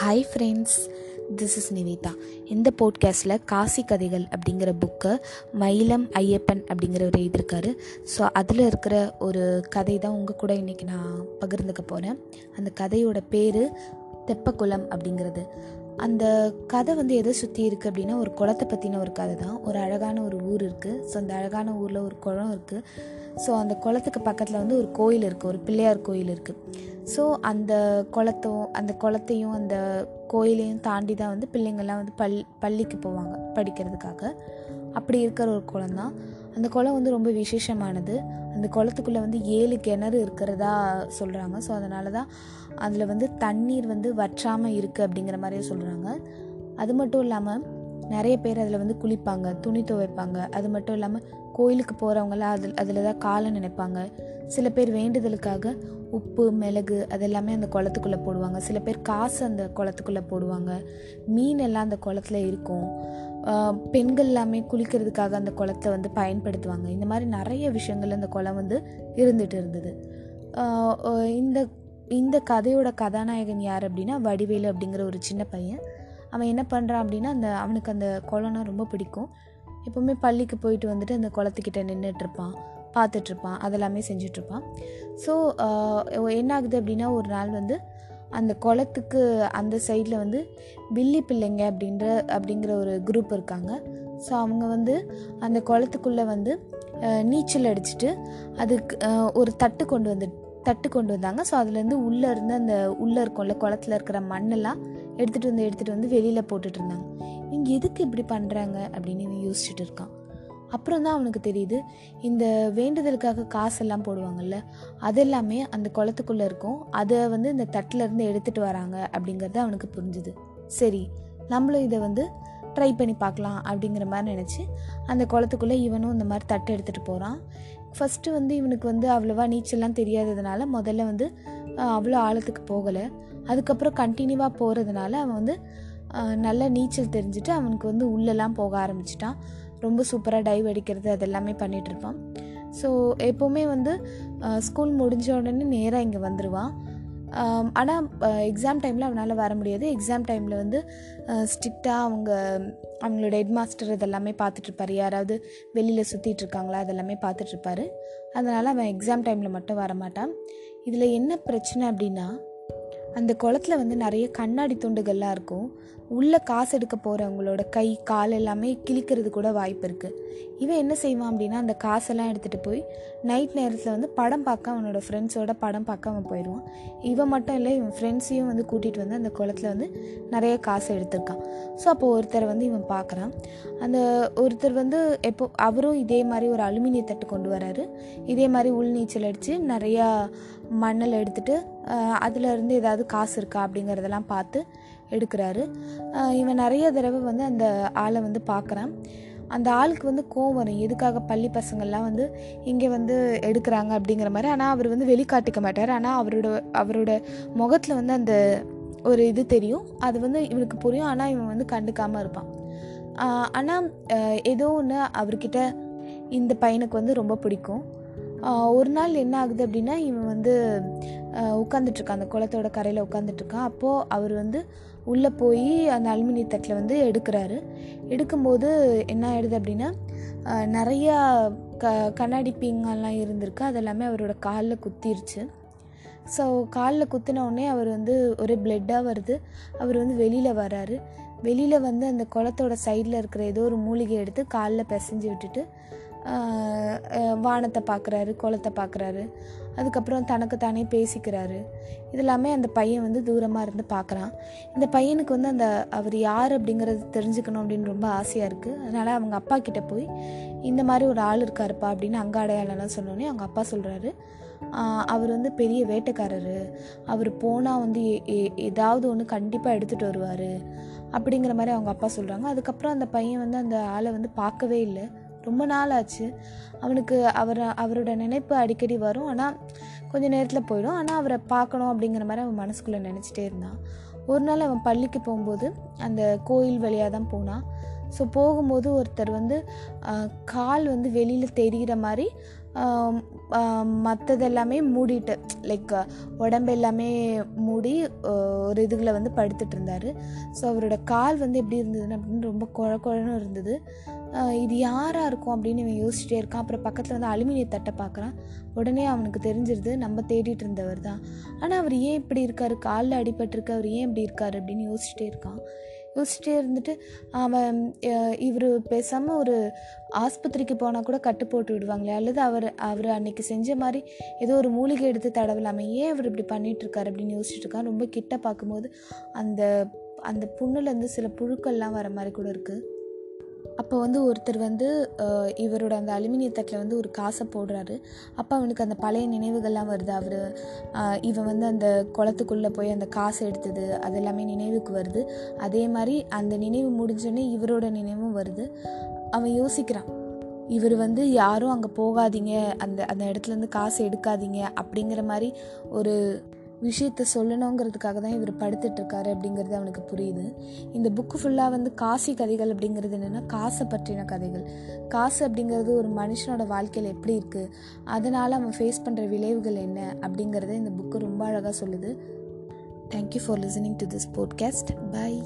Hi friends this is Niveda இந்த போட்காஸ்ட்டில் காசி கதைகள் அப்படிங்கிற புக்கை மயிலம் ஐயப்பன் அப்படிங்கிறவர் எழுதியிருக்காரு. ஸோ அதில் இருக்கிற ஒரு கதை தான் உங்கள் கூட இன்றைக்கி நான் பகிர்ந்துக்க போகிறேன் அந்த கதையோட பேர் தெப்பக்குளம் அப்படிங்கிறது. அந்த கதை வந்து எதை சுற்றி இருக்குது அப்படின்னா ஒரு குளத்தை பற்றின ஒரு கதை தான். ஒரு அழகான ஒரு ஊர் இருக்குது ஸோ அந்த அழகான ஊரில் ஒரு குளம் இருக்குது ஸோ அந்த குளத்துக்கு பக்கத்தில் வந்து ஒரு கோயில் இருக்குது ஒரு பிள்ளையார் கோயில் இருக்குது ஸோ அந்த குளத்தும் அந்த குளத்தையும் அந்த கோயிலையும் தாண்டி தான் வந்து பிள்ளைங்கள்லாம் வந்து பள் பள்ளிக்கு போவாங்க படிக்கிறதுக்காக. அப்படி இருக்கிற ஒரு குளம் தான். அந்த குளம் வந்து ரொம்ப விசேஷமானது. அந்த குளத்துக்குள்ளே வந்து ஏழு கிணறு இருக்கிறதா சொல்கிறாங்க ஸோ அதனால தான் அதில் வந்து தண்ணீர் வந்து வற்றாமல் இருக்குது அப்படிங்கிற மாதிரியே சொல்கிறாங்க அது மட்டும் இல்லாமல் நிறைய பேர் அதில் வந்து குளிப்பாங்க துணி துவைப்பாங்க. அது மட்டும் இல்லாமல் கோயிலுக்கு போகிறவங்களாம் அதில் அதில் தான் காலை நினைப்பாங்க. சில பேர் வேண்டுதலுக்காக உப்பு மிளகு அதெல்லாமே அந்த குளத்துக்குள்ளே போடுவாங்க. சில பேர் காசு அந்த குளத்துக்குள்ளே போடுவாங்க. மீன் எல்லாம் அந்த குளத்துல இருக்கும். பெண்கள் எல்லாமே குளிக்கிறதுக்காக அந்த குளத்தை வந்து பயன்படுத்துவாங்க. இந்த மாதிரி நிறைய விஷயங்கள் அந்த குளம் வந்து இருந்துகிட்டு இருந்தது. இந்த இந்த கதையோட கதாநாயகன் யார் அப்படின்னா வடிவேலு அப்படிங்கிற ஒரு சின்ன பையன். அவன் என்ன பண்ணுறான் அப்படின்னா அந்த அவனுக்கு அந்த குளம்னா ரொம்ப பிடிக்கும். எப்போவுமே பள்ளிக்கு போயிட்டு வந்துட்டு அந்த குளத்துக்கிட்ட நின்றுட்டுருப்பான் பார்த்துட்ருப்பான் அதெல்லாமே செஞ்சிட்ருப்பான். ஸோ என்ன ஆகுது அப்படின்னா ஒரு நாள் வந்து அந்த குளத்துக்கு அந்த சைடில் வந்து பில்லி பிள்ளைங்க அப்படின்ற அப்படிங்கிற ஒரு குரூப் இருக்காங்க. ஸோ அவங்க வந்து அந்த குளத்துக்குள்ளே வந்து நீச்சல் அடிச்சுட்டு அதுக்கு ஒரு தட்டு கொண்டு வந்து தட்டு கொண்டு வந்தாங்க. ஸோ அதுலேருந்து உள்ளே இருந்து அந்த உள்ளே இருக்கும்ல குளத்துல இருக்கிற மண்ணெல்லாம் எடுத்துகிட்டு வந்து எடுத்துகிட்டு வந்து வெளியில் போட்டுட்டு இருந்தாங்க. இங்கே எதுக்கு இப்படி பண்ணுறாங்க அப்படின்னு இவன் யோசிச்சுட்டு இருக்கான். அப்புறம் தான் அவனுக்கு தெரியுது இந்த வேண்டுதலுக்காக காசெல்லாம் போடுவாங்கல்ல அதெல்லாமே அந்த குளத்துக்குள்ளே இருக்கும். அதை வந்து இந்த தட்டிலேருந்து எடுத்துகிட்டு வராங்க அப்படிங்கிறது அவனுக்கு புரிஞ்சுது. சரி நம்மளும் இதை வந்து ட்ரை பண்ணி பார்க்கலாம் அப்படிங்கிற மாதிரி நினச்சி அந்த குளத்துக்குள்ளே இவனும் இந்த மாதிரி தட்டு எடுத்துகிட்டு போகிறான் ஃபஸ்ட்டு வந்து இவனுக்கு வந்து அவ்வளோவா நீச்சல்லாம் தெரியாததுனால முதல்ல வந்து அவ்வளோ ஆழத்துக்கு போகலை. அதுக்கப்புறம் கண்டினியூவாக போகிறதுனால அவன் வந்து நல்லா நீச்சல் தெரிஞ்சுட்டு அவனுக்கு வந்து உள்ளெல்லாம் போக ஆரம்பிச்சிட்டான். ரொம்ப சூப்பராக டைவ் அடிக்கிறது அதெல்லாமே பண்ணிகிட்ருப்பான் ஸோ எப்போவுமே வந்து ஸ்கூல் முடிஞ்ச உடனே நேராக இங்கே வந்துடுவான் ஆனால் எக்ஸாம் டைமில் அவனால் வர முடியாது. எக்ஸாம் டைமில் வந்து ஸ்ட்ரிக்டாக அவங்க அவங்களோட ஹெட் மாஸ்டர் இதெல்லாமே பார்த்துட்ருப்பாரு யாராவது வெளியில் சுற்றிட்டு இருக்காங்களா அதெல்லாமே பார்த்துட்ருப்பாரு அதனால் அவன் எக்ஸாம் டைமில் மட்டும் வரமாட்டான். இதில் என்ன பிரச்சனை அப்படின்னா அந்த குளத்துல வந்து நிறைய கண்ணாடி துண்டுகள்லாம் இருக்கும். உள்ளே காசு எடுக்க போகிறவங்களோட கை கால் எல்லாமே கிழிக்கிறது கூட வாய்ப்பு இருக்குது இவன் என்ன செய்வான் அப்படின்னா அந்த காசெல்லாம் எடுத்துகிட்டு போய் நைட் நேரத்தில் வந்து படம் பார்க்க அவனோட ஃப்ரெண்ட்ஸோட படம் பார்க்க அவன் போயிடுவான். இவன் மட்டும் இல்லை இவன் ஃப்ரெண்ட்ஸையும் வந்து கூட்டிகிட்டு வந்து அந்த குளத்துல வந்து நிறைய காசு எடுத்திருக்கான். ஸோ அப்போ ஒருத்தர் வந்து இவன் பார்க்குறான். அந்த ஒருத்தர் வந்து எப்போ அவரும் இதே மாதிரி ஒரு அலுமினிய தட்டு கொண்டு வராரு. இதே மாதிரி உள் நீச்சல் அடித்து நிறையா மண்ணில் எடுத்துகிட்டு அதில் ஏதாவது காசு இருக்கா அப்படிங்கிறதெல்லாம் பார்த்து எடுக்கிறாரு. இவன் நிறைய தடவை வந்து அந்த ஆளை வந்து பார்க்குறான். அந்த ஆளுக்கு வந்து கோவம் வரும். எதுக்காக பள்ளி பசங்கள்லாம் வந்து இங்கே வந்து எடுக்கிறாங்க அப்படிங்கிற மாதிரி. ஆனால் அவர் வந்து வெளிக்காட்டிக்க மாட்டார். ஆனால் அவரோட அவரோட முகத்தில் வந்து அந்த ஒரு இது தெரியும். அது வந்து இவனுக்கு புரியும். ஆனால் இவன் வந்து கண்டுக்காமல் இருப்பான். ஆனால் ஏதோ ஒன்று அவர்கிட்ட இந்த பையனுக்கு வந்து ரொம்ப பிடிக்கும். ஒரு நாள் என்ன ஆகுது அப்படின்னா இவன் வந்து உட்காந்துட்ருக்கான் அந்த குளத்தோட கரையில் உட்காந்துட்ருக்கான் அப்போது அவர் வந்து உள்ளே போய் அந்த அலுமினிய தட்டில் வந்து எடுக்கிறாரு. எடுக்கும்போது என்ன ஆயிடுது அப்படின்னா நிறையா க கண்ணாடி பீங்கெல்லாம் இருந்திருக்கு. அதெல்லாமே அவரோட காலில் குத்திருச்சு. ஸோ காலில் குத்தின உடனே அவர் வந்து ஒரே பிளட்டாக வருது. அவர் வந்து வெளியில் வராரு. வெளியில் வந்து அந்த குளத்தோட சைடில் இருக்கிற ஏதோ ஒரு மூலிகை எடுத்து காலில் பிசைஞ்சு விட்டுட்டு வானத்தை பார்க்குறாரு குளத்தை பார்க்குறாரு. அதுக்கப்புறம் தனக்கு தானே பேசிக்கிறாரு. இதெல்லாமே அந்த பையன் வந்து தூரமாக இருந்து பார்க்குறான். இந்த பையனுக்கு வந்து அந்த அவர் யார் அப்படிங்கிறது தெரிஞ்சுக்கணும் அப்படின்னு ரொம்ப ஆசையாக இருக்குது அதனால் அவங்க அப்பா கிட்டே போய் இந்த மாதிரி ஒரு ஆள் இருக்காருப்பா அப்படின்னு அங்கே அடையாளம்லாம் சொன்னோன்னே அவங்க அப்பா சொல்கிறாரு அவர் வந்து பெரிய வேட்டைக்காரரு. அவர் போனால் வந்து ஏதாவது ஒன்று கண்டிப்பாக எடுத்துகிட்டு வருவார். அப்படிங்கிற மாதிரி அவங்க அப்பா சொல்கிறாங்க அதுக்கப்புறம் அந்த பையன் வந்து அந்த ஆளை வந்து பார்க்கவே இல்லை. ரொம்ப நாள் ஆச்சு அவனுக்கு அவர் அவரோட நினைப்பு அடிக்கடி வரும். ஆனால் கொஞ்சம் நேரத்தில் போயிடும். ஆனால் அவரை பார்க்கணும் அப்படிங்கிற மாதிரி அவன் மனசுக்குள்ளே நினச்சிட்டே இருந்தான். ஒரு நாள் அவன் பள்ளிக்கு போகும்போது அந்த கோயில் வழியாக தான் போனான். ஸோ போகும்போது ஒருத்தர் வந்து கால் வந்து வெளியில் தெரிகிற மாதிரி மற்றது எல்லாமே மூடிட்டு லைக் உடம்பு எல்லாமே மூடி ஒரு இதுகளை வந்து படுத்துட்டு இருந்தார். ஸோ அவரோட கால் வந்து எப்படி இருந்ததுன்னு அப்படின்னு ரொம்ப குழ குழன்னு இருந்தது. இது யாராக இருக்கும் அப்படின்னு இவன் யோசிச்சுட்டே இருக்கான். அப்புறம் பக்கத்தில் வந்து அலுமினிய தட்டை பார்க்குறான். உடனே அவனுக்கு தெரிஞ்சிருது நம்ம தேடிட்டு இருந்தவர் தான். ஆனால் அவர் ஏன் இப்படி இருக்காரு? காலில் அடிபட்டிருக்கு அவர் ஏன் இப்படி இருக்காரு அப்படின்னு யோசிச்சுட்டே இருக்கான். யோசிச்சுட்டே இருந்துட்டு அவன் இவர் பேசாமல் ஒரு ஆஸ்பத்திரிக்கு போனால் கூட கட்டு போட்டு விடுவாங்களே அல்லது அவர் அவர் அன்னைக்கு செஞ்ச மாதிரி ஏதோ ஒரு மூலிகை எடுத்து தடவலாமே ஏன் அவர் இப்படி பண்ணிட்டு அப்படின்னு யோசிச்சுட்டு இருக்கான் ரொம்ப கிட்ட பார்க்கும்போது அந்த அந்த புண்ணுலேருந்து சில புழுக்கள்லாம் வர மாதிரி கூட இருக்குது அப்போ வந்து ஒருத்தர் வந்து இவரோட அந்த அலுமினிய தட்டில் வந்து ஒரு காசை போடுறாரு. அப்போ அவனுக்கு அந்த பழைய நினைவுகள்லாம் வருது. அவர் இவன் வந்து அந்த குளத்துக்குள்ளே போய் அந்த காசை எடுத்தது அதெல்லாமே நினைவுக்கு வருது. அதே மாதிரி அந்த நினைவு முடிஞ்சோடனே இவரோட நினைவும் வருது. அவன் யோசிக்கிறான். இவர் வந்து யாரும் அங்கே போகாதீங்க. அந்த அந்த இடத்துலேருந்து காசு எடுக்காதீங்க. அப்படிங்கிற மாதிரி ஒரு விஷயத்த சொல்லணுங்கிறதுக்காக தான் இவர் படுத்துட்டு இருக்காரு அப்படிங்கிறது அவனுக்கு புரியுது. இந்த புக்கு ஃபுல்லாக வந்து காசி கதைகள் அப்படிங்கிறது என்னென்னா காசை பற்றின கதைகள். காசு அப்படிங்கிறது ஒரு மனுஷனோட வாழ்க்கையில் எப்படி இருக்குது அதனால் அவன் ஃபேஸ் பண்ணுற விளைவுகள் என்ன? அப்படிங்கிறத இந்த புக்கு ரொம்ப அழகாக சொல்லுது. Thank you for listening to this podcast bye